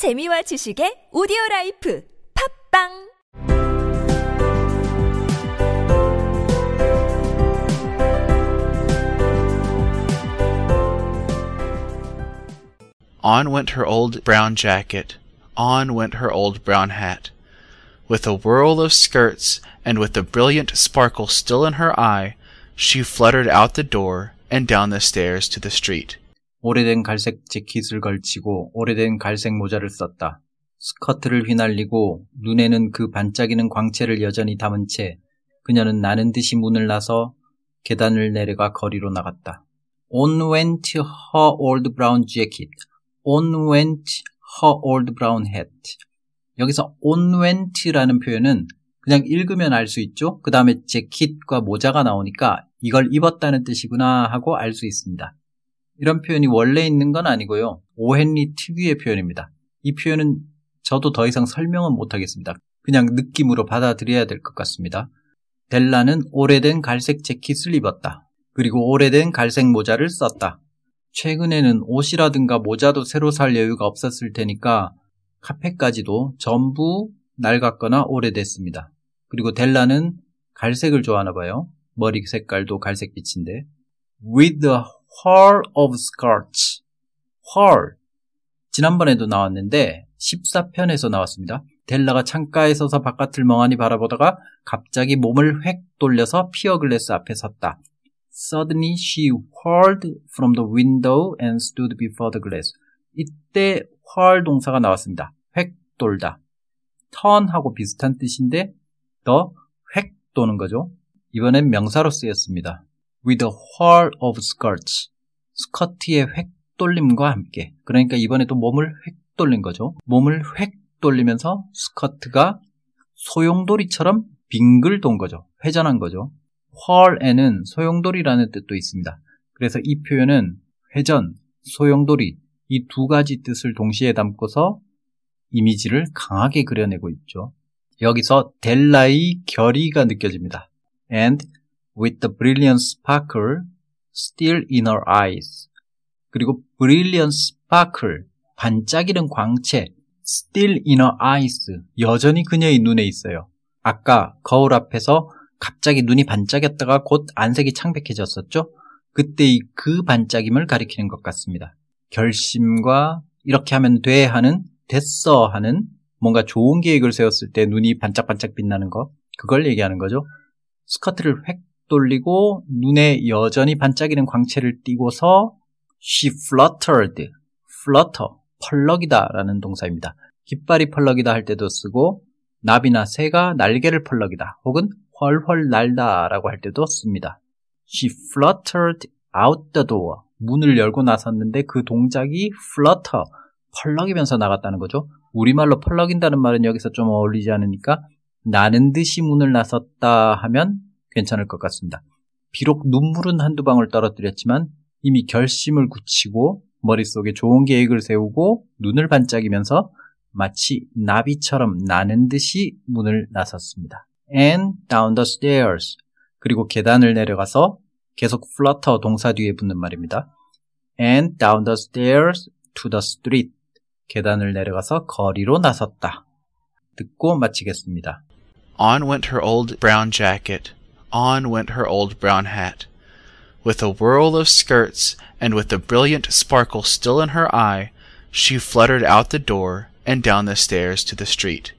재미와 지식의 오디오 라이프 팝빵 On went her old brown jacket, on went her old brown hat. With a whirl of skirts, and with the brilliant sparkle still in her eye, she fluttered out the door and down the stairs to the street. 오래된 갈색 재킷을 걸치고 오래된 갈색 모자를 썼다. 스커트를 휘날리고 눈에는 그 반짝이는 광채를 여전히 담은 채 그녀는 나는 듯이 문을 나서 계단을 내려가 거리로 나갔다. On went her old brown jacket. On went her old brown hat. 여기서 on went라는 표현은 그냥 읽으면 알 수 있죠. 그 다음에 재킷과 모자가 나오니까 이걸 입었다는 뜻이구나 하고 알 수 있습니다. 이런 표현이 원래 있는 건 아니고요. 오헨리 특유의 표현입니다. 이 표현은 저도 더 이상 설명은 못하겠습니다. 그냥 느낌으로 받아들여야 될 것 같습니다. 델라는 오래된 갈색 재킷을 입었다. 그리고 오래된 갈색 모자를 썼다. 최근에는 옷이라든가 모자도 새로 살 여유가 없었을 테니까 카페까지도 전부 낡았거나 오래됐습니다. 그리고 델라는 갈색을 좋아하나 봐요. 머리 색깔도 갈색빛인데. With the whirl of skirts. whirl. 지난번에도 나왔는데 14편에서 나왔습니다. 델라가 창가에 서서 바깥을 멍하니 바라보다가 갑자기 몸을 획 돌려서 피어 글래스 앞에 섰다. Suddenly she whirled from the window and stood before the glass. 이때 whirl 동사가 나왔습니다. 획 돌다. turn하고 비슷한 뜻인데 더 획 도는 거죠. 이번엔 명사로 쓰였습니다. With a whirl of skirts. 스커트의 획 돌림과 함께. 그러니까 이번에 또 몸을 획 돌린 거죠. 몸을 획 돌리면서 스커트가 소용돌이처럼 빙글 돈 거죠. 회전한 거죠. whirl에는 소용돌이라는 뜻도 있습니다. 그래서 이 표현은 회전, 소용돌이 이 두 가지 뜻을 동시에 담고서 이미지를 강하게 그려내고 있죠. 여기서 델라의 결의가 느껴집니다. And with the brilliant sparkle still in her eyes. 그리고 brilliant sparkle, 반짝이는 광채, still in her eyes, 여전히 그녀의 눈에 있어요. 아까 거울 앞에서 갑자기 눈이 반짝였다가 곧 안색이 창백해졌었죠? 그때의 그 반짝임을 가리키는 것 같습니다. 결심과 이렇게 하면 돼 하는 됐어 하는 뭔가 좋은 계획을 세웠을 때 눈이 반짝반짝 빛나는 거 그걸 얘기하는 거죠. 스커트를 획 돌리고 눈에 여전히 반짝이는 광채를 띠고서 she fluttered, flutter, 펄럭이다 라는 동사입니다. 깃발이 펄럭이다 할 때도 쓰고 나비나 새가 날개를 펄럭이다 혹은 헐헐 날다 라고 할 때도 씁니다. She fluttered out the door. 문을 열고 나섰는데 그 동작이 flutter, 펄럭이면서 나갔다는 거죠. 우리말로 펄럭인다는 말은 여기서 좀 어울리지 않으니까 나는 듯이 문을 나섰다 하면 괜찮을 것 같습니다. 비록 눈물은 한두 방울 떨어뜨렸지만 이미 결심을 굳히고 머릿속에 좋은 계획을 세우고 눈을 반짝이면서 마치 나비처럼 나는 듯이 문을 나섰습니다. And down the stairs. 그리고 계단을 내려가서 계속 flutter 동사 뒤에 붙는 말입니다. And down the stairs to the street. 계단을 내려가서 거리로 나섰다. 듣고 마치겠습니다. On went her old brown jacket, on went her old brown hat. With a whirl of skirts, and with the brilliant sparkle still in her eye, she fluttered out the door and down the stairs to the street.